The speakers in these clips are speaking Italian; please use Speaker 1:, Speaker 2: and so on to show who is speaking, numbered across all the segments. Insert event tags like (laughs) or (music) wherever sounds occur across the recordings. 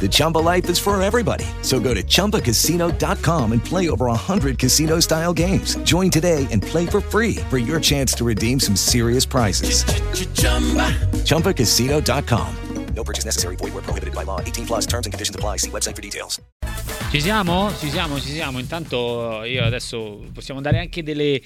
Speaker 1: The Chumba life is for everybody. So go to ChumbaCasino.com and play over 100 casino-style games. Join today and play for free for your chance to redeem some serious prizes. ChumbaCasino.com.
Speaker 2: No purchase necessary. Void were prohibited by law. 18 plus terms and conditions apply. See website for details.
Speaker 3: Ci siamo? Ci siamo, ci siamo. Intanto io adesso possiamo dare anche delle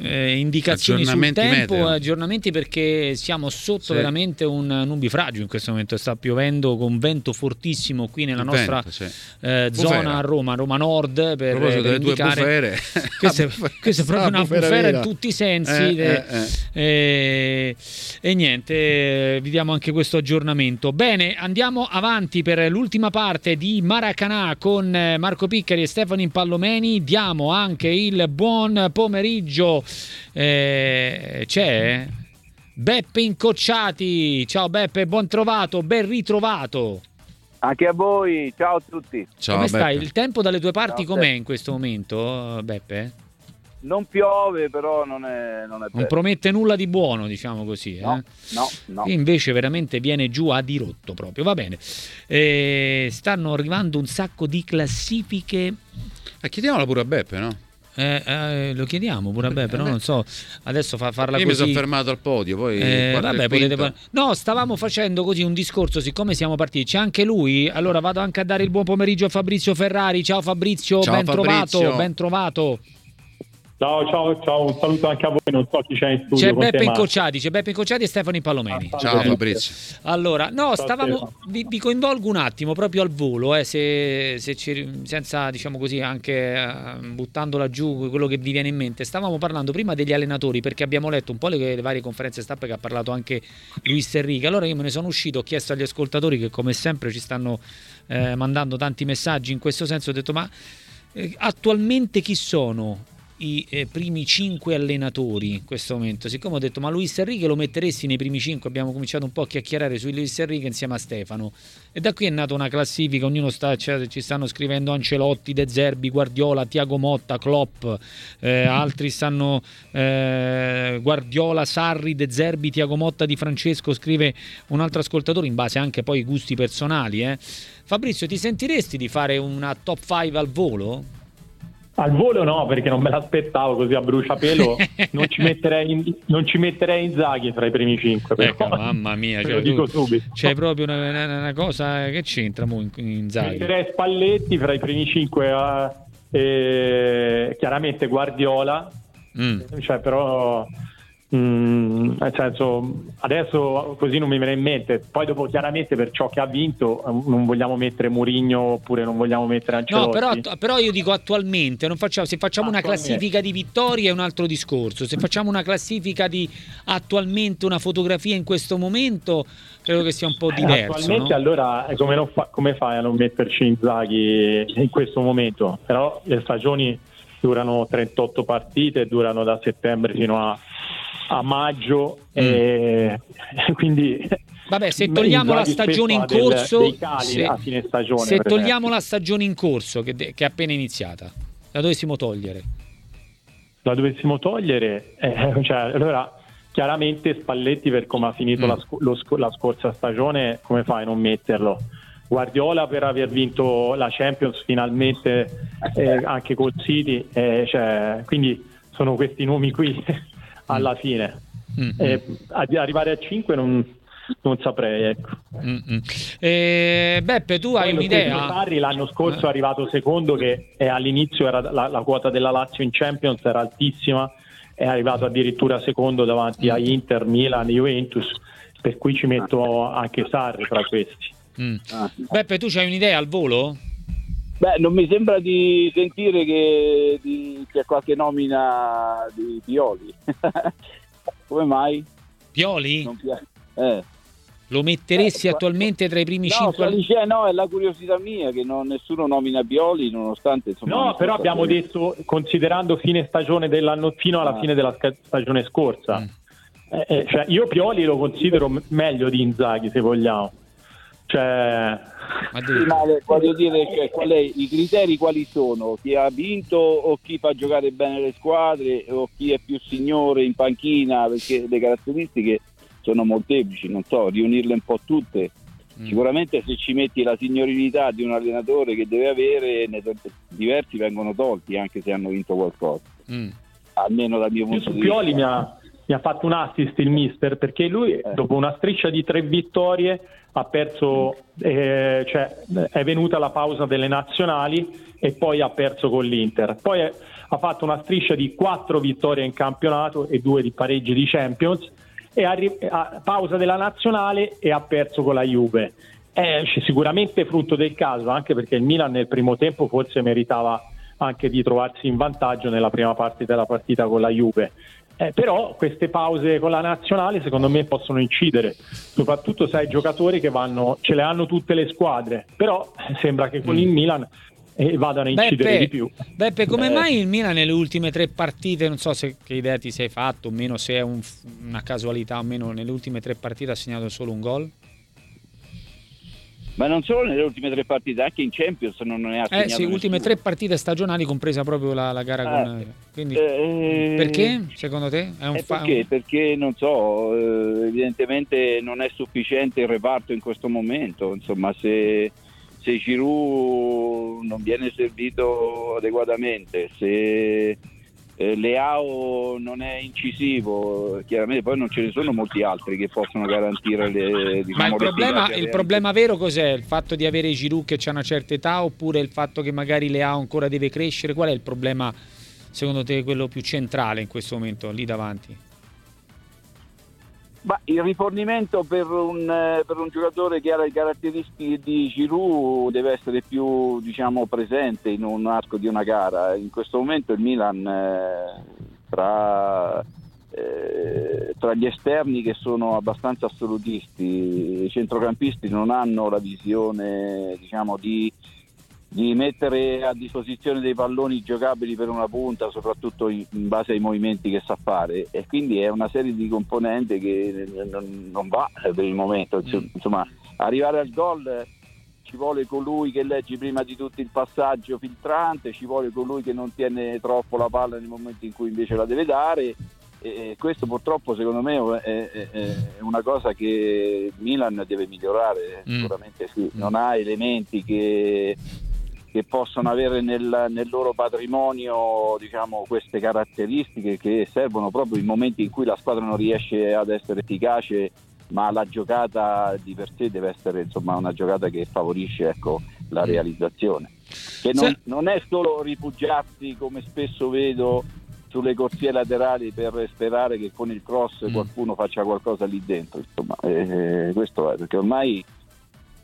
Speaker 3: eh, indicazioni sul tempo,
Speaker 4: meteo.
Speaker 3: aggiornamenti perché siamo sotto
Speaker 4: Sì.
Speaker 3: veramente un nubifragio in questo momento, sta piovendo con vento fortissimo qui nella
Speaker 4: Il
Speaker 3: nostra
Speaker 4: vento, sì.
Speaker 3: eh, zona a Roma, Roma Nord per, per
Speaker 4: delle
Speaker 3: indicare-. Questa questa è proprio una
Speaker 4: bufera
Speaker 3: in tutti i sensi
Speaker 4: Eh,
Speaker 3: eh,
Speaker 4: eh,
Speaker 3: eh, e niente, vi diamo anche questo aggiornamento. Bene, andiamo avanti per l'ultima parte di Maracanà con Marco Piccari e Stefano Impallomeni. Diamo anche il buon pomeriggio. Eh, c'è Beppe Incocciati. Ciao Beppe, buon trovato, ben ritrovato.
Speaker 5: Anche a voi, ciao a tutti.
Speaker 4: Ciao,
Speaker 3: Come stai?
Speaker 4: Beppe.
Speaker 3: Il tempo dalle tue parti
Speaker 5: Ciao,
Speaker 3: com'è
Speaker 5: Beppe.
Speaker 3: in questo momento, Beppe?
Speaker 5: Non piove, però non è, non è
Speaker 3: Non promette nulla di buono, diciamo così.
Speaker 5: No,
Speaker 3: eh?
Speaker 5: no, no.
Speaker 3: Invece veramente viene giù a dirotto proprio, va bene. Eh, stanno arrivando un sacco di classifiche.
Speaker 4: Eh, chiediamola pure a Beppe, no?
Speaker 3: Eh, eh, lo chiediamo pure a però non so adesso fa, farla
Speaker 4: Io mi
Speaker 3: così.
Speaker 4: sono fermato al podio, poi
Speaker 3: Eh, vabbè, potete par- No, stavamo facendo così un discorso, siccome siamo partiti, c'è anche lui. Allora vado anche a dare il buon pomeriggio a Fabrizio Ferrari. Ciao Fabrizio,
Speaker 4: Ciao,
Speaker 3: ben
Speaker 4: Fabrizio.
Speaker 3: trovato, ben trovato.
Speaker 6: Ciao, ciao, ciao, un saluto anche a voi, non so chi c'è in studio.
Speaker 3: C'è Beppe. Incocciati, c'è Beppe Incocciati e Stefano Impallomeni.
Speaker 6: Ah,
Speaker 4: Ciao
Speaker 6: Eh.
Speaker 4: Fabrizio.
Speaker 3: Allora, no, stavamo. Vi, vi coinvolgo un attimo proprio al volo, eh, se, se ci- senza, diciamo così, anche eh, buttandola giù quello che vi viene in mente. Stavamo parlando prima degli allenatori perché abbiamo letto un po' le, le varie conferenze stampa che ha parlato anche Luis Enrique. Allora io me ne sono uscito, ho chiesto agli ascoltatori che come sempre ci stanno eh, mandando tanti messaggi in questo senso. Ho detto, ma eh, attualmente chi sono? I eh, primi cinque allenatori in questo momento. Siccome ho detto, ma Luis Enrique lo metteresti nei primi cinque, abbiamo cominciato un po' a chiacchierare su Luis Enrique insieme a Stefano. E da qui è nata una classifica, ognuno sta, cioè, ci stanno scrivendo Ancelotti, De Zerbi, Guardiola, Tiago Motta, Klopp, eh, altri stanno eh, Guardiola, Sarri, De Zerbi, Tiago Motta di Francesco, scrive un altro ascoltatore in base anche poi ai gusti personali. eh. Fabrizio, ti sentiresti di fare una top 5 al volo?
Speaker 6: Al volo no, perché non me l'aspettavo così a bruciapelo. (laughs) non, ci metterei in, non ci metterei Inzaghi tra i primi cinque.
Speaker 3: Ecco, mamma mia, cioè,
Speaker 6: lo dico subito.
Speaker 3: c'è proprio una, una- una cosa che c'entra in, in Zaghi.
Speaker 6: Metterei Spalletti fra i primi cinque. eh, e chiaramente Guardiola.
Speaker 3: Mm.
Speaker 6: Cioè, però... mm, nel senso, adesso così non mi viene in mente. Poi, dopo, chiaramente, per ciò che ha vinto, eh, non vogliamo mettere Mourinho oppure non vogliamo mettere
Speaker 3: No,
Speaker 6: Ancelotti.
Speaker 3: però, attu- però io dico attualmente, non facciamo- se facciamo una classifica di vittorie è un altro discorso, se facciamo una classifica di attualmente una fotografia in questo momento, credo che sia un po' diverso.
Speaker 6: Attualmente
Speaker 3: no?
Speaker 6: allora eh, come, fa- come fai a non metterci Inzaghi in questo momento? Però le stagioni durano 38 partite, durano da settembre fino a, a maggio e (laughs) quindi
Speaker 3: Mm. Vabbè, se (laughs) togliamo la stagione in
Speaker 6: del-
Speaker 3: corso,
Speaker 6: cali
Speaker 3: se,
Speaker 6: a fine stagione,
Speaker 3: se togliamo
Speaker 6: esempio.
Speaker 3: la stagione in corso che, che è appena iniziata, la dovessimo togliere.
Speaker 6: la dovessimo togliere, eh, (laughs) cioè, allora chiaramente Spalletti per come ha finito
Speaker 3: Mm.
Speaker 6: la, sc- la scorsa stagione, come fai a non metterlo? Guardiola per aver vinto la Champions finalmente eh, anche col City, eh, cioè, quindi sono questi nomi qui alla fine.
Speaker 3: Mm, mm.
Speaker 6: Eh, a- arrivare a 5 non, non saprei. Ecco.
Speaker 3: Mm, mm. Eh, Beppe, tu hai
Speaker 6: Poi stesso
Speaker 3: un'idea?
Speaker 6: Sarri l'anno scorso
Speaker 3: Eh.
Speaker 6: è arrivato secondo che eh, all'inizio era la, la quota della Lazio in Champions era altissima è arrivato addirittura secondo davanti a Inter, Milan, Juventus per cui ci metto anche Sarri tra questi
Speaker 3: Mm.
Speaker 5: Ah.
Speaker 3: Beppe, tu c'hai un'idea al volo?
Speaker 5: Beh, non mi sembra di sentire che di- c'è qualche nomina di Pioli. (laughs) Come mai?
Speaker 3: Pioli?
Speaker 5: Eh.
Speaker 3: Lo metteresti
Speaker 5: Eh,
Speaker 3: attualmente tra i primi
Speaker 5: No,
Speaker 3: cinque?
Speaker 5: dicendo, no, è la curiosità mia che non- nessuno nomina Pioli nonostante insomma,
Speaker 6: No,
Speaker 5: non
Speaker 6: però abbiamo
Speaker 5: stato-
Speaker 6: detto, considerando fine stagione dell'anno fino alla
Speaker 5: Ah.
Speaker 6: fine della stagione scorsa,
Speaker 3: Mm.
Speaker 6: eh, eh, cioè, io Pioli lo considero meglio di Inzaghi, se vogliamo. Cioè,
Speaker 3: Ma
Speaker 5: Sì, ma voglio dire, cioè, qual è- i criteri quali sono? Chi ha vinto o chi fa giocare bene le squadre o chi è più signore in panchina? Perché le caratteristiche sono molteplici, non so, riunirle un po' tutte.
Speaker 3: Mm.
Speaker 5: Sicuramente se ci metti la signorilità di un allenatore che deve avere, diversi vengono tolti anche se hanno vinto qualcosa,
Speaker 3: Mm.
Speaker 5: almeno dal mio
Speaker 6: io
Speaker 5: punto
Speaker 6: su
Speaker 5: di
Speaker 6: Pioli
Speaker 5: vista.
Speaker 6: mi ha, mi ha fatto un assist il mister perché lui
Speaker 5: Eh.
Speaker 6: dopo una striscia di tre vittorie ha perso, eh, cioè è venuta la pausa delle nazionali e poi ha perso con l'Inter. Poi eh, ha fatto una striscia di quattro vittorie in campionato e due di pareggi di Champions e arri- a pausa della nazionale e ha perso con la Juve. È sicuramente frutto del caso, anche perché il Milan nel primo tempo forse meritava anche di trovarsi in vantaggio nella prima parte della partita con la Juve. Eh, però queste pause con la nazionale secondo me possono incidere, soprattutto se hai giocatori che vanno, ce le hanno tutte le squadre, però eh, sembra che con il Milan eh, vadano a incidere
Speaker 3: Beppe,
Speaker 6: di più.
Speaker 3: Beppe, come
Speaker 6: Eh.
Speaker 3: mai il Milan nelle ultime tre partite, non so se che idea ti sei fatto, o meno se è un- una casualità o meno, nelle ultime tre partite ha segnato solo un gol?
Speaker 5: Ma non solo nelle ultime tre partite, anche in Champions non ne ha
Speaker 3: Eh
Speaker 5: segnato
Speaker 3: sì, ultime tre partite stagionali, compresa proprio la, la gara con...
Speaker 5: Eh,
Speaker 3: Quindi,
Speaker 5: eh,
Speaker 3: perché, secondo te? È un
Speaker 5: Eh,
Speaker 3: fa-
Speaker 5: perché? Perché non so, eh, evidentemente non è sufficiente il reparto in questo momento. Insomma, se, se Giroud non viene servito adeguatamente, se eh, Leao non è incisivo, chiaramente poi non ce ne sono molti altri che possono garantire le diciamo,
Speaker 3: Ma il
Speaker 5: le
Speaker 3: problema, il problema vero cos'è? Il fatto di avere Giroud che ha una certa età oppure il fatto che magari Leao ancora deve crescere? Qual è il problema, secondo te, quello più centrale in questo momento, lì davanti?
Speaker 5: Ma il rifornimento per un, eh, per un giocatore che ha le caratteristiche di Giroud deve essere più diciamo, presente in un arco di una gara. In questo momento il Milan eh, tra, eh, tra gli esterni che sono abbastanza assolutisti, i centrocampisti non hanno la visione diciamo, di, di mettere a disposizione dei palloni giocabili per una punta, soprattutto in, base ai movimenti che sa fare e quindi è una serie di componenti che non, va per il momento. Insomma, insomma, arrivare al gol eh, ci vuole colui che legge prima di tutto il passaggio filtrante, ci vuole colui che non tiene troppo la palla nel momento in cui invece la deve dare. E questo purtroppo secondo me è, è- è una cosa che il Milan deve migliorare,
Speaker 3: Mm.
Speaker 5: sicuramente sì, non ha elementi che, che possono avere nel, nel loro patrimonio diciamo, queste caratteristiche che servono proprio in momenti in cui la squadra non riesce ad essere efficace, ma la giocata di per sé deve essere insomma, una giocata che favorisce ecco, la realizzazione. Che non, non è solo rifugiarsi come spesso vedo sulle corsie laterali per sperare che con il cross
Speaker 3: Mm.
Speaker 5: qualcuno faccia qualcosa lì dentro. Insomma, eh, questo è perché ormai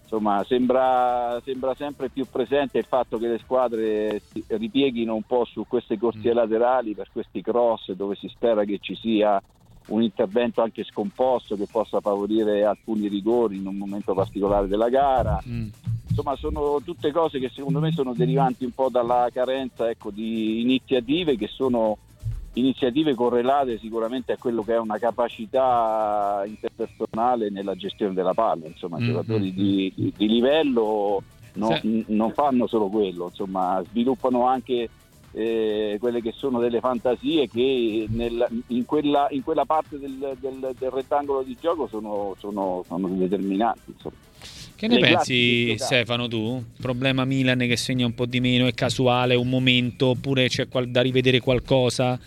Speaker 5: insomma, sembra, sembra sempre più presente il fatto che le squadre si ripieghino un po' su queste corsie
Speaker 3: Mm.
Speaker 5: laterali per questi cross dove si spera che ci sia un intervento anche scomposto che possa favorire alcuni rigori in un momento particolare della gara.
Speaker 3: Mm.
Speaker 5: Insomma, sono tutte cose che secondo me sono derivanti un po' dalla carenza ecco, di iniziative che sono iniziative correlate sicuramente a quello che è una capacità interpersonale nella gestione della palla. Insomma,
Speaker 3: Mm,
Speaker 5: giocatori di, di- di livello no-
Speaker 3: Sì.
Speaker 5: n- non fanno solo quello, insomma, sviluppano anche eh, quelle che sono delle fantasie che nel- in, quella, in quella parte del, del- del rettangolo di gioco sono, sono- sono determinanti. Insomma.
Speaker 3: Che ne
Speaker 5: Le
Speaker 3: pensi. Stefano, tu? Problema Milan che segna un po' di meno, è casuale, un momento, oppure c'è qual- da rivedere qualcosa?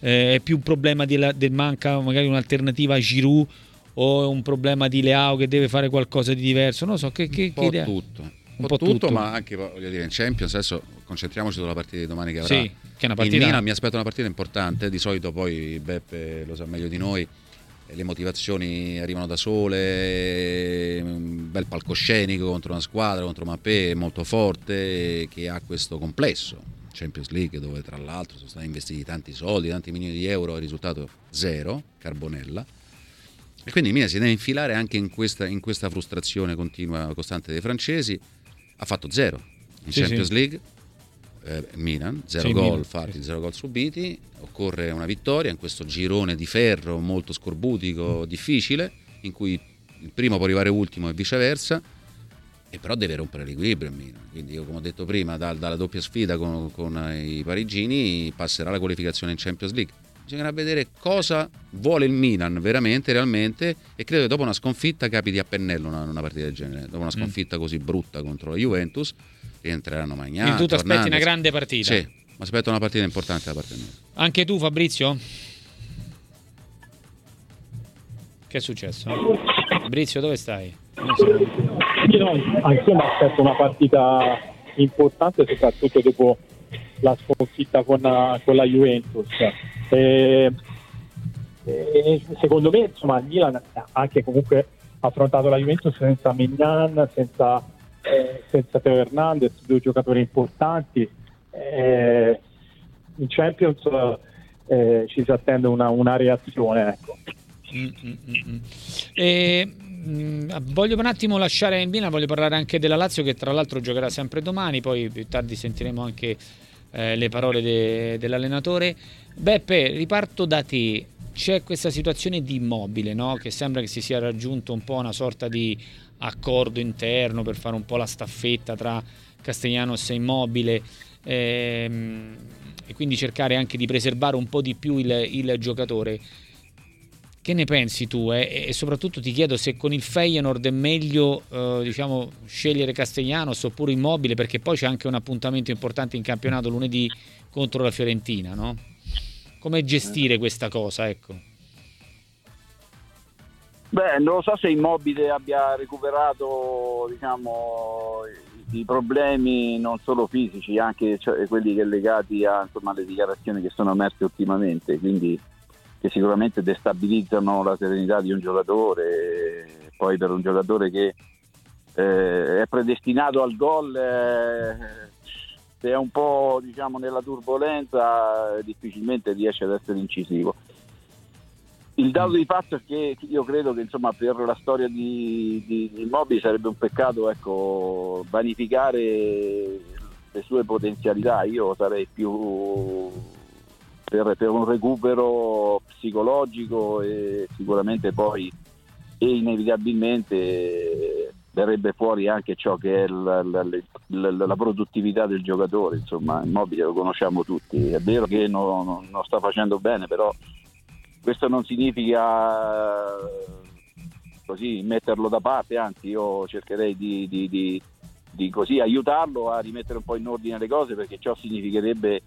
Speaker 3: Eh, è più un problema di la- del manca magari un'alternativa a Giroud o è un problema di Leao che deve fare qualcosa di diverso? Non so, che, che,
Speaker 4: Un
Speaker 3: che
Speaker 4: po'
Speaker 3: idea?
Speaker 4: tutto.
Speaker 3: Un po'
Speaker 4: po' tutto,
Speaker 3: tutto.
Speaker 4: ma anche voglio dire, in Champions adesso concentriamoci sulla partita di domani che avrà.
Speaker 3: Sì, che è una
Speaker 4: Il
Speaker 3: partita...
Speaker 4: Milan mi aspetta una partita importante, di solito poi Beppe lo sa meglio di noi. le motivazioni arrivano da sole, un bel palcoscenico contro una squadra, contro Mappé molto forte che ha questo complesso. Champions League dove tra l'altro sono stati investiti tanti soldi, tanti milioni di euro, il risultato zero, Carbonella. E quindi Milan si deve infilare anche in questa, in questa frustrazione continua, costante dei francesi. Ha fatto zero in
Speaker 3: Sì,
Speaker 4: Champions
Speaker 3: sì.
Speaker 4: League, eh, Milan, zero
Speaker 3: Sì,
Speaker 4: gol fatti, zero gol subiti. Occorre una vittoria in questo girone di ferro molto scorbutico, difficile, in cui il primo può arrivare ultimo e viceversa. E però deve rompere l'equilibrio il Milan. Quindi io come ho detto prima, dal- dalla doppia sfida con, con i parigini passerà la qualificazione in Champions League. Bisognerà vedere cosa vuole il Milan veramente, realmente, e credo che dopo una sconfitta capiti a pennello una, una partita del genere. Dopo una sconfitta così brutta contro la Juventus, rientreranno Magnato.
Speaker 3: Quindi tu ti aspetti una grande partita.
Speaker 4: Sì, mi aspetto una partita importante da parte mia.
Speaker 3: Anche tu, Fabrizio? Che è successo? Fabrizio, dove stai? Non so.
Speaker 6: Io no, anch'io mi aspetto una partita importante, soprattutto dopo la sconfitta con, con la Juventus. E- e secondo me, insomma, il Milan ha anche comunque affrontato la Juventus senza Mignan, senza, eh, senza Teo Hernandez, due giocatori importanti. Eh, in Champions eh, ci si attende una, una reazione. Ecco.
Speaker 3: Mm, mm, mm, mm. E, voglio un attimo lasciare il Milan, voglio parlare anche della Lazio che tra l'altro giocherà sempre domani, poi più tardi sentiremo anche eh, le parole de- dell'allenatore. Beppe, riparto da te. C'è questa situazione di immobile, no? che sembra che si sia raggiunto un po' una sorta di accordo interno per fare un po' la staffetta tra Castellanos e Immobile ehm, e quindi cercare anche di preservare un po' di più il, il giocatore. Che ne pensi tu? eh? E soprattutto ti chiedo se con il Feyenoord è meglio eh, diciamo, scegliere Castellanos oppure Immobile, perché poi c'è anche un appuntamento importante in campionato lunedì contro la Fiorentina, no? Come gestire questa cosa, ecco.
Speaker 5: Beh, non lo so se Immobile abbia recuperato diciamo, i- problemi non solo fisici, anche cioè, quelli che legati a, insomma, alle dichiarazioni che sono emerse ultimamente, quindi che sicuramente destabilizzano la serenità di un giocatore, poi per un giocatore che eh, è predestinato al gol, eh, se è un po' diciamo, nella turbolenza difficilmente riesce ad essere incisivo. Il dato di fatto è che io credo che insomma, per la storia di, di, di Immobile sarebbe un peccato ecco, vanificare le sue potenzialità. Io sarei più per, per un recupero psicologico e sicuramente poi e inevitabilmente verrebbe fuori anche ciò che è la, la- la- la produttività del giocatore. Insomma, Immobile lo conosciamo tutti. È vero che non, non- non sta facendo bene, però questo non significa eh, così metterlo da parte, anzi io cercherei di, di- di- di aiutarlo a rimettere un po' in ordine le cose perché ciò significherebbe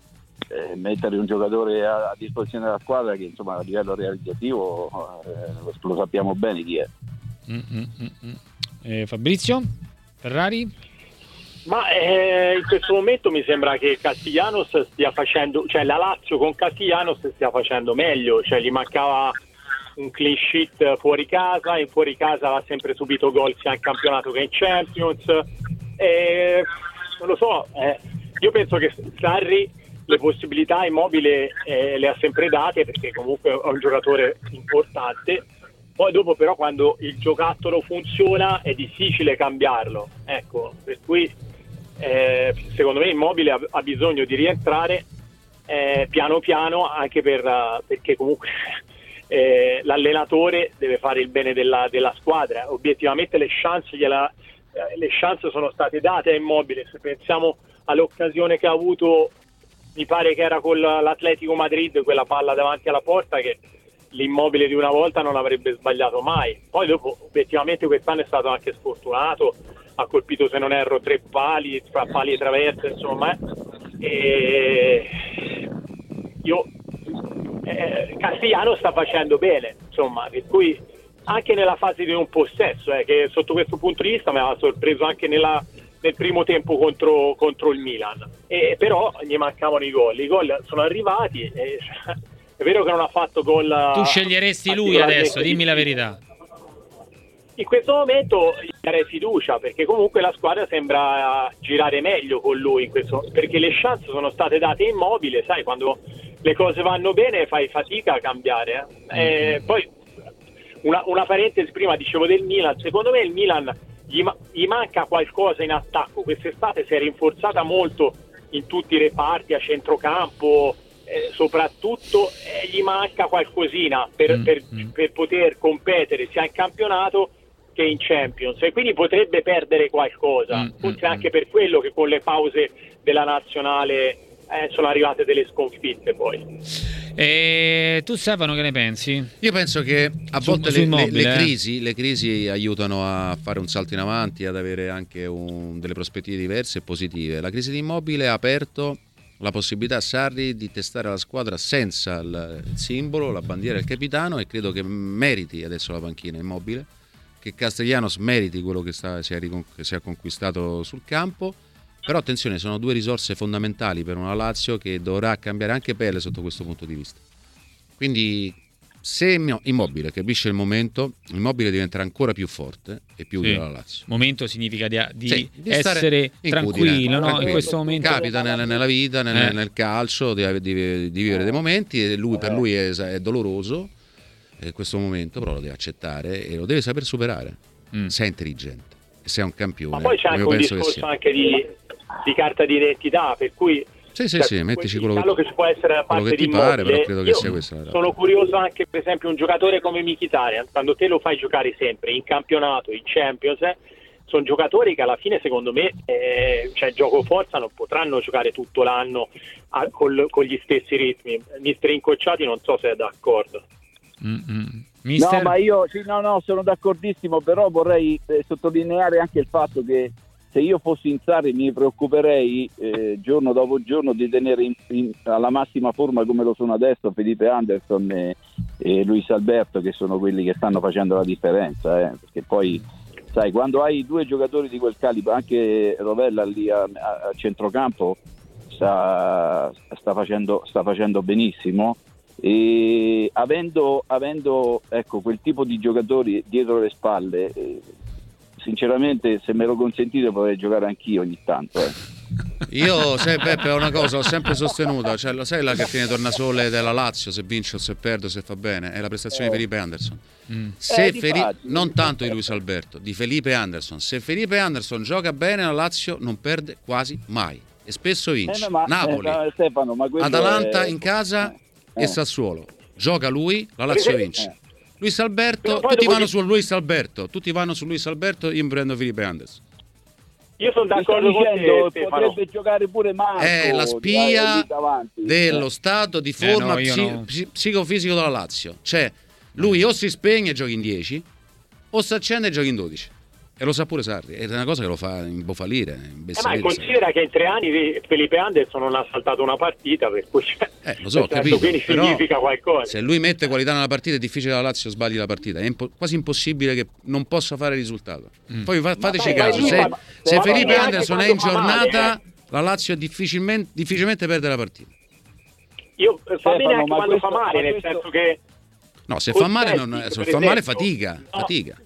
Speaker 5: eh, mettere un giocatore a, a disposizione della squadra che insomma a livello realizzativo eh, lo, sappiamo bene chi è.
Speaker 3: Mm, mm, mm, mm. Eh, Fabrizio? Ferrari?
Speaker 6: Ma eh, in questo momento mi sembra che Castiglianos stia facendo, cioè la Lazio con Castiglianos stia facendo meglio, cioè gli mancava un clean sheet fuori casa, in fuori casa ha sempre subito gol sia in campionato che in Champions. E, non lo so, eh, io penso che Sarri le possibilità immobile eh, le ha sempre date perché comunque è un giocatore importante. Poi dopo però quando il giocattolo funziona è difficile cambiarlo. Ecco, per cui eh, secondo me Immobile ha, ha bisogno di rientrare eh, piano piano anche per, perché comunque (laughs) eh, l'allenatore deve fare il bene della, della squadra. Obiettivamente le chance, gliela- eh, le chance sono state date a Immobile. Se pensiamo all'occasione che ha avuto, mi pare che era con l'Atletico Madrid, quella palla davanti alla porta che l'immobile di una volta non avrebbe sbagliato mai. Poi dopo obiettivamente quest'anno è stato anche sfortunato, ha colpito se non erro tre pali, tra pali e traverse, insomma. eh. E io eh, Castigliano sta facendo bene, insomma, per cui anche nella fase di un possesso, eh, che sotto questo punto di vista mi aveva sorpreso anche nella- nel primo tempo contro, contro il Milan. E, però gli mancavano i gol, i gol sono arrivati e (laughs) È vero che non ha fatto gol.
Speaker 3: Tu sceglieresti lui adesso, dimmi la verità.
Speaker 6: In questo momento gli darei fiducia perché comunque la squadra sembra girare meglio con lui in questo, perché le chance sono state date immobile, sai, quando le cose vanno bene fai fatica a cambiare. eh. Eh, poi una, una parentesi prima dicevo del Milan, secondo me il Milan gli, gli manca qualcosa in attacco, quest'estate si è rinforzata molto in tutti i reparti, a centrocampo, eh, soprattutto eh, gli manca qualcosina per,
Speaker 3: Mm,
Speaker 6: per-
Speaker 3: mm.
Speaker 6: per poter competere sia in campionato che in Champions e quindi potrebbe perdere qualcosa,
Speaker 3: Mm,
Speaker 6: forse
Speaker 3: mm,
Speaker 6: anche per quello che con le pause della nazionale eh, sono arrivate delle sconfitte poi.
Speaker 3: E tu Stefano che ne pensi?
Speaker 4: Io penso che a
Speaker 3: Su-
Speaker 4: volte le, le-
Speaker 3: eh.
Speaker 4: crisi, le crisi aiutano a fare un salto in avanti, ad avere anche un- delle prospettive diverse e positive. La crisi di Immobile ha aperto la possibilità a Sarri di testare la squadra senza il, simbolo, la bandiera e il capitano e credo che meriti adesso la panchina Immobile, che Castellanos meriti quello che, sta- si, è che si è conquistato sul campo. Però attenzione, sono due risorse fondamentali per una Lazio che dovrà cambiare anche pelle sotto questo punto di vista. Quindi se Immo- Immobile capisce il momento, Immobile diventerà ancora più forte e più utile
Speaker 3: Sì.
Speaker 4: alla Lazio.
Speaker 3: Momento significa di, di
Speaker 4: Sì, di
Speaker 3: essere tranquillo no? in
Speaker 4: tranquillo.
Speaker 3: questo momento.
Speaker 4: Capita nel- nella vita, nel,
Speaker 3: Eh.
Speaker 4: nel calcio, di, di- di vivere dei momenti e lui, per lui è, è doloroso eh, questo momento, però lo deve accettare e lo deve saper superare.
Speaker 3: Mm.
Speaker 4: Se è intelligente se è un campione.
Speaker 6: Ma poi c'è anche un discorso anche di, di carta d'identità, per cui
Speaker 4: Sì, sì,
Speaker 6: cioè,
Speaker 4: sì, mettici quello
Speaker 6: quello
Speaker 4: che-
Speaker 6: che ci può essere da
Speaker 4: quello
Speaker 6: parte
Speaker 4: ti pare, però credo che
Speaker 6: Io
Speaker 4: sia questa.
Speaker 6: Sono curioso anche, per esempio, un giocatore come Mkhitaryan, quando te lo fai giocare sempre in campionato, in Champions, eh, sono giocatori che alla fine, secondo me, eh, cioè gioco forza non potranno giocare tutto l'anno a- col- con gli stessi ritmi. Mister Incocciati non so se è d'accordo.
Speaker 3: Mm, mm. Mister?
Speaker 5: No, ma io sì, no, no, sono d'accordissimo, però vorrei eh, sottolineare anche il fatto che se io fossi in Sarri mi preoccuperei eh, giorno dopo giorno di tenere in- in- alla massima forma come lo sono adesso Felipe Anderson e, e Luis Alberto che sono quelli che stanno facendo la differenza, eh, perché poi sai quando hai due giocatori di quel calibro, anche Rovella lì a, a- a centrocampo sta, sta facendo, sta facendo benissimo. E avendo, avendo ecco, quel tipo di giocatori dietro le spalle eh, sinceramente se me lo consentite potrei giocare anch'io ogni tanto eh.
Speaker 4: Io, sai Peppe, è una cosa, ho sempre sostenuta, cioè, lo sai la cartina di tornasole della Lazio, se vince o se perde o se fa bene, è la prestazione di Felipe Anderson.
Speaker 3: Mm.
Speaker 4: Se
Speaker 5: Eh,
Speaker 4: Feli-
Speaker 5: difatti,
Speaker 4: non tanto di. Luis Alberto, di Felipe Anderson. Se Felipe Anderson gioca bene, la Lazio non perde quasi mai e spesso vince.
Speaker 5: Eh, ma-
Speaker 4: Napoli,
Speaker 5: eh, Stefano,
Speaker 4: Atalanta
Speaker 5: è-
Speaker 4: in casa
Speaker 5: eh,
Speaker 4: e Sassuolo. Gioca lui, la Lazio vince.
Speaker 5: Eh.
Speaker 4: Luis Alberto,
Speaker 6: Però
Speaker 4: tutti vanno
Speaker 6: di-
Speaker 4: su Luis Alberto, tutti vanno su Luis Alberto, io mi prendo Felipe Anderson.
Speaker 6: Io sono d'accordo con
Speaker 5: dicendo,
Speaker 6: te, Stefano.
Speaker 5: potrebbe giocare pure Marco
Speaker 4: È la
Speaker 5: dai,
Speaker 4: spia dello
Speaker 5: Eh.
Speaker 4: stato di
Speaker 3: Eh,
Speaker 4: forma
Speaker 3: no, io
Speaker 4: psi-
Speaker 3: no.
Speaker 4: psi- psicofisico della Lazio. Cioè, lui o si spegne e gioca in 10, o si accende e gioca in 12. E lo sa pure Sarri. È una cosa che lo fa imbofalire,
Speaker 6: Eh, ma considera che in tre anni Felipe Anderson non ha saltato una partita, per cui cioè,
Speaker 4: Eh, lo so, ho
Speaker 6: senso,
Speaker 4: capito.
Speaker 6: quindi
Speaker 4: però
Speaker 6: significa qualcosa.
Speaker 4: Se lui mette qualità nella partita è difficile la Lazio sbagli la partita. È impo- quasi impossibile che non possa fare risultato.
Speaker 3: Mm.
Speaker 4: Poi fa- fateci
Speaker 6: dai,
Speaker 4: caso. Se,
Speaker 6: fa-
Speaker 4: se
Speaker 6: ma
Speaker 4: Felipe Anderson è in
Speaker 6: fa male,
Speaker 4: giornata,
Speaker 6: eh.
Speaker 4: la Lazio difficilmente, difficilmente perde la partita.
Speaker 6: Io eh, fa
Speaker 5: Stefano,
Speaker 6: bene anche
Speaker 5: ma
Speaker 6: quando
Speaker 5: questo-
Speaker 6: fa male,
Speaker 5: ma
Speaker 6: nel
Speaker 5: questo-
Speaker 6: senso che
Speaker 4: No, se fa male, non, se fa male fatica.
Speaker 6: no,
Speaker 4: fatica.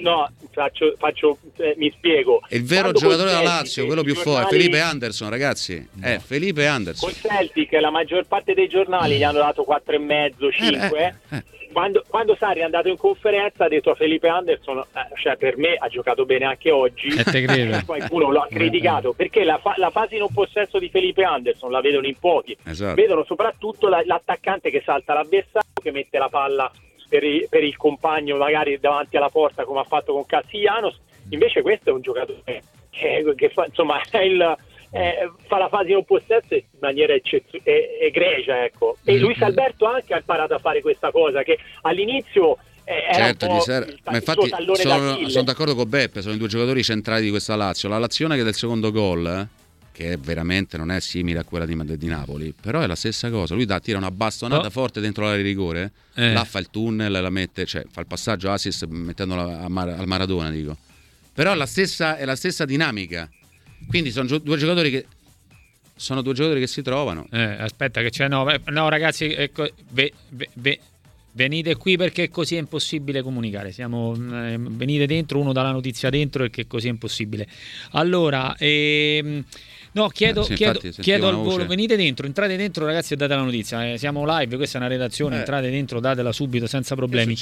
Speaker 6: No, faccio, faccio, eh, mi spiego.
Speaker 4: Il vero
Speaker 6: Quando
Speaker 4: giocatore della Lazio, quello più forte,
Speaker 6: giornali-
Speaker 4: Felipe Anderson, ragazzi. È Felipe Anderson.
Speaker 6: Col Celtic la maggior parte dei giornali gli hanno dato 4,5, 5.
Speaker 4: eh, eh.
Speaker 6: Quando, quando Sarri è andato in conferenza ha detto a Felipe Anderson, eh, cioè per me ha giocato bene anche oggi.
Speaker 3: E te credo. (laughs)
Speaker 6: Qualcuno lo ha criticato perché la, fa- la fase in un possesso di Felipe Anderson la vedono in pochi.
Speaker 4: Esatto.
Speaker 6: Vedono soprattutto la- l'attaccante che salta l'avversario, che mette la palla per, per il compagno magari davanti alla porta come ha fatto con Castiglianos. Invece questo è un giocatore che, che fa, insomma, (laughs) è il- è- fa la fase in un possesso in maniera eccezio- e- egregia. Ecco. E
Speaker 3: Mm-hmm.
Speaker 6: Luis Alberto anche ha imparato a fare questa cosa che all'inizio eh,
Speaker 4: Certo, gli serve- ma infatti sono, sono d'accordo con Beppe, sono i due giocatori centrali di questa Lazio. La Lazione che del secondo gol, eh, che è veramente non è simile a quella di, di Napoli, però è la stessa cosa. Lui dà, tira una bastonata
Speaker 3: Oh.
Speaker 4: forte dentro l'area di rigore,
Speaker 3: Eh.
Speaker 4: là fa il tunnel, la mette, cioè fa il passaggio assist mettendola Mar- al Maradona, dico. Però è la stessa, è la stessa dinamica. Quindi sono gio- due giocatori che sono due giocatori che si trovano.
Speaker 3: Eh, aspetta che c'è no, no ragazzi, ecco, ve- ve- ve- venite qui perché così è impossibile comunicare. Siamo, eh, venite dentro, uno dà la notizia dentro e che così è impossibile. Allora, ehm, no, chiedo,
Speaker 4: Eh, sì,
Speaker 3: chiedo,
Speaker 4: infatti,
Speaker 3: chiedo al volo, venite dentro, entrate dentro ragazzi e date la notizia. Eh, siamo live, questa è una redazione,
Speaker 4: Eh.
Speaker 3: entrate dentro, datela subito senza problemi.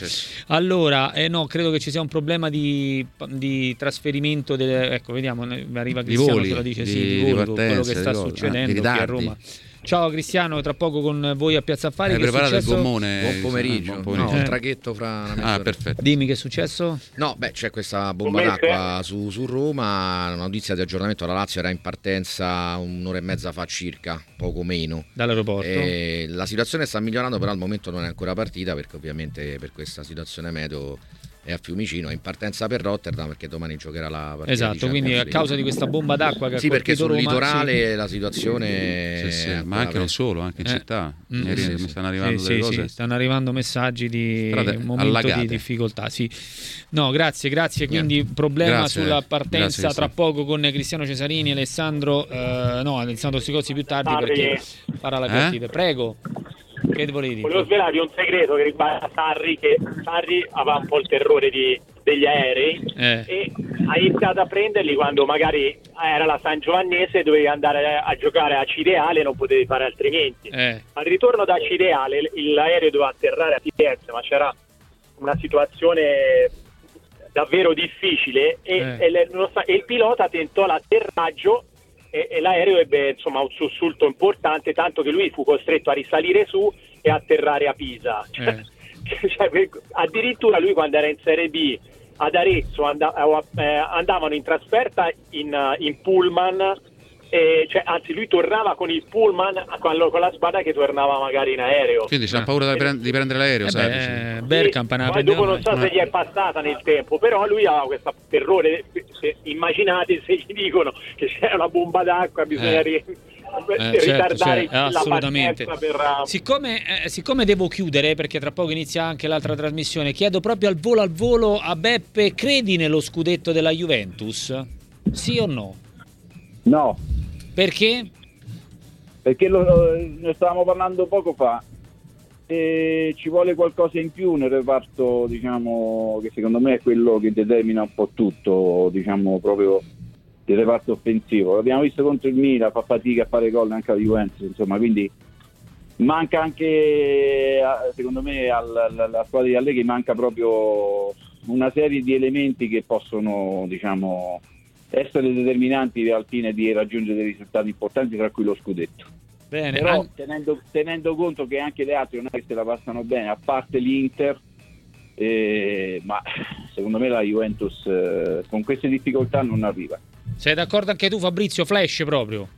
Speaker 3: Allora, eh, no, credo che ci sia un problema di, di trasferimento. Delle, ecco, vediamo, arriva
Speaker 4: Di
Speaker 3: Cristiano ce lo dice,
Speaker 4: di-
Speaker 3: sì, di
Speaker 4: di
Speaker 3: voli, con quello che sta
Speaker 4: di cose,
Speaker 3: succedendo
Speaker 4: ah, di
Speaker 3: qui a. Roma. Ciao Cristiano, tra poco con voi a Piazza Affari.
Speaker 4: Hai
Speaker 3: che è
Speaker 4: preparato il gommone?
Speaker 7: Buon
Speaker 4: eh,
Speaker 7: pomeriggio.
Speaker 4: buon pomeriggio.
Speaker 7: No,
Speaker 3: Eh.
Speaker 7: un traghetto fra una
Speaker 4: Ah,
Speaker 7: mezz'ora.
Speaker 4: perfetto.
Speaker 3: Dimmi che è successo?
Speaker 7: No, beh, c'è questa bomba d'acqua su, su Roma, una notizia di aggiornamento, la Lazio era in partenza un'ora e mezza fa circa, poco meno.
Speaker 3: Dall'aeroporto?
Speaker 7: E la situazione sta migliorando, però al momento non è ancora partita perché ovviamente per questa situazione meteo è a Fiumicino, è in partenza per Rotterdam perché domani giocherà la partita.
Speaker 3: Esatto,
Speaker 7: di
Speaker 3: quindi a causa di questa bomba d'acqua che
Speaker 7: Sì,
Speaker 3: ha
Speaker 7: perché sul
Speaker 3: Roma,
Speaker 7: litorale la situazione
Speaker 4: Sì, sì,
Speaker 7: è
Speaker 4: ma anche non
Speaker 7: per-
Speaker 4: solo, anche in
Speaker 3: Eh.
Speaker 4: città.
Speaker 3: Mm,
Speaker 4: Ieri
Speaker 7: sì,
Speaker 4: mi
Speaker 7: sì.
Speaker 4: stanno arrivando
Speaker 3: Sì,
Speaker 4: delle
Speaker 3: sì,
Speaker 4: cose.
Speaker 3: sì, stanno arrivando messaggi di
Speaker 4: Strade
Speaker 3: momento di
Speaker 4: allagate.
Speaker 3: difficoltà. Sì. No, grazie, grazie. Quindi problema
Speaker 4: Grazie,
Speaker 3: sulla
Speaker 4: grazie,
Speaker 3: partenza
Speaker 4: Cristiano.
Speaker 3: tra poco con Cristiano Cesarini, Alessandro, eh, no, Alessandro Sicozzi più tardi perché farà la
Speaker 4: Eh?
Speaker 3: partita. Prego. Che volevi dire?
Speaker 6: Volevo svelarvi un segreto che riguarda Sarri, che Sarri aveva un po' il terrore di- degli aerei
Speaker 3: Eh.
Speaker 6: e ha iniziato a prenderli quando magari era la San Giovannese e dovevi andare a giocare a Cireale e non potevi fare altrimenti.
Speaker 3: Eh,
Speaker 6: Al ritorno da Cireale il- l'aereo doveva atterrare a Firenze, ma c'era una situazione davvero difficile e,
Speaker 3: Eh.
Speaker 6: e le- e il pilota tentò l'atterraggio e, e l'aereo ebbe insomma un sussulto importante, tanto che lui fu costretto a risalire su e atterrare a Pisa.
Speaker 3: Eh. (laughs)
Speaker 6: Cioè, per- addirittura lui quando era in Serie B ad Arezzo and- eh, andavano in trasferta in, eh, in pullman e, cioè, anzi lui tornava con il pullman con, con la squadra che tornava magari in aereo
Speaker 4: Quindi c'ha
Speaker 3: Ah.
Speaker 4: paura di, prend- di prendere l'aereo,
Speaker 3: eh
Speaker 4: sai?
Speaker 3: beh. Bergkamp una
Speaker 6: poi dopo non so se gli è passata nel tempo, però lui aveva questo terrore. Se- immaginate (laughs) se gli dicono che c'è una bomba d'acqua, bisogna
Speaker 3: Eh. Eh, certo,
Speaker 6: la
Speaker 3: assolutamente.
Speaker 6: per... uh,
Speaker 3: Siccome, eh, siccome devo chiudere, perché tra poco inizia anche l'altra trasmissione, chiedo proprio al volo al volo a Beppe, credi nello scudetto della Juventus? Sì o no?
Speaker 5: No,
Speaker 3: Perché?
Speaker 5: perché lo- ne stavamo parlando poco fa e ci vuole qualcosa in più nel reparto diciamo che secondo me è quello che determina un po' tutto diciamo proprio il reparto offensivo l'abbiamo visto contro il Milan fa fatica a fare gol anche la Juventus insomma quindi manca anche secondo me al- al- alla squadra di Allegri manca proprio una serie di elementi che possono diciamo essere determinanti al fine di raggiungere dei risultati importanti tra cui lo scudetto
Speaker 3: Bene,
Speaker 5: però
Speaker 3: an-
Speaker 5: tenendo, tenendo conto che anche le altre non è che se la passano bene, a parte l'Inter, eh, ma secondo me la Juventus eh, con queste difficoltà non arriva.
Speaker 3: Sei d'accordo anche tu Fabrizio? Flash proprio.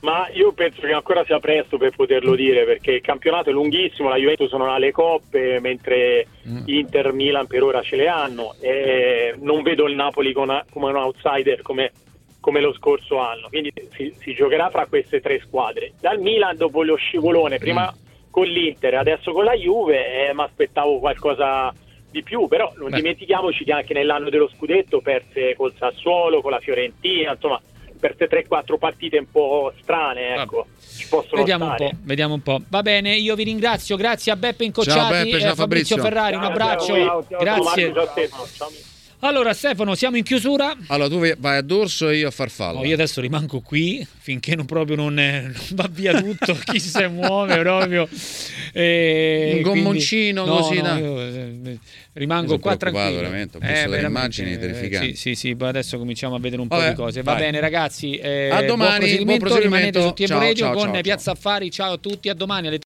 Speaker 6: Ma io penso che ancora sia presto per poterlo dire perché il campionato è lunghissimo, la Juventus non ha le coppe mentre
Speaker 3: Mm.
Speaker 6: Inter Milan per ora ce le hanno e non vedo il Napoli come un outsider come, come lo scorso anno, quindi si, si giocherà fra queste tre squadre. Dal Milan dopo lo scivolone, prima con l'Inter, adesso con la Juve, eh, mi aspettavo qualcosa di più, però non
Speaker 3: Beh.
Speaker 6: dimentichiamoci che anche nell'anno dello scudetto perse col Sassuolo, con la Fiorentina, insomma perse 3-4 partite un po' strane, ecco, ci possono
Speaker 3: Vediamo un vediamo un po'. Va bene, io vi ringrazio, grazie a Beppe Incocciati
Speaker 4: Ciao Beppe,
Speaker 3: e
Speaker 4: ciao
Speaker 3: a Fabrizio,
Speaker 4: Fabrizio.
Speaker 3: Ferrari, un
Speaker 6: Ciao,
Speaker 3: abbraccio.
Speaker 6: ciao,
Speaker 3: grazie.
Speaker 6: Marco, ciao.
Speaker 3: Allora Stefano, siamo in chiusura.
Speaker 4: Allora tu vai a dorso e io a farfalla.
Speaker 3: No, io adesso rimango qui finché non proprio non, eh, non va via tutto, (laughs) chi se muove proprio. E
Speaker 4: Un
Speaker 3: quindi-
Speaker 4: gommoncino
Speaker 3: no,
Speaker 4: così,
Speaker 3: no,
Speaker 4: dai.
Speaker 3: io, eh, rimango qua tranquillo.
Speaker 4: veramente, ho visto delle immagini
Speaker 3: eh,
Speaker 4: terrificanti.
Speaker 3: Sì, sì, sì, adesso cominciamo a vedere un po'
Speaker 4: Vabbè,
Speaker 3: di cose. Va
Speaker 4: vai.
Speaker 3: bene ragazzi, eh,
Speaker 4: A domani,
Speaker 3: buon proseguimento,
Speaker 4: buon proseguimento.
Speaker 3: rimanete su Tempo
Speaker 4: Ciao,
Speaker 3: Radio
Speaker 4: ciao,
Speaker 3: con
Speaker 4: ciao,
Speaker 3: Piazza Affari. Ciao a tutti, a domani alle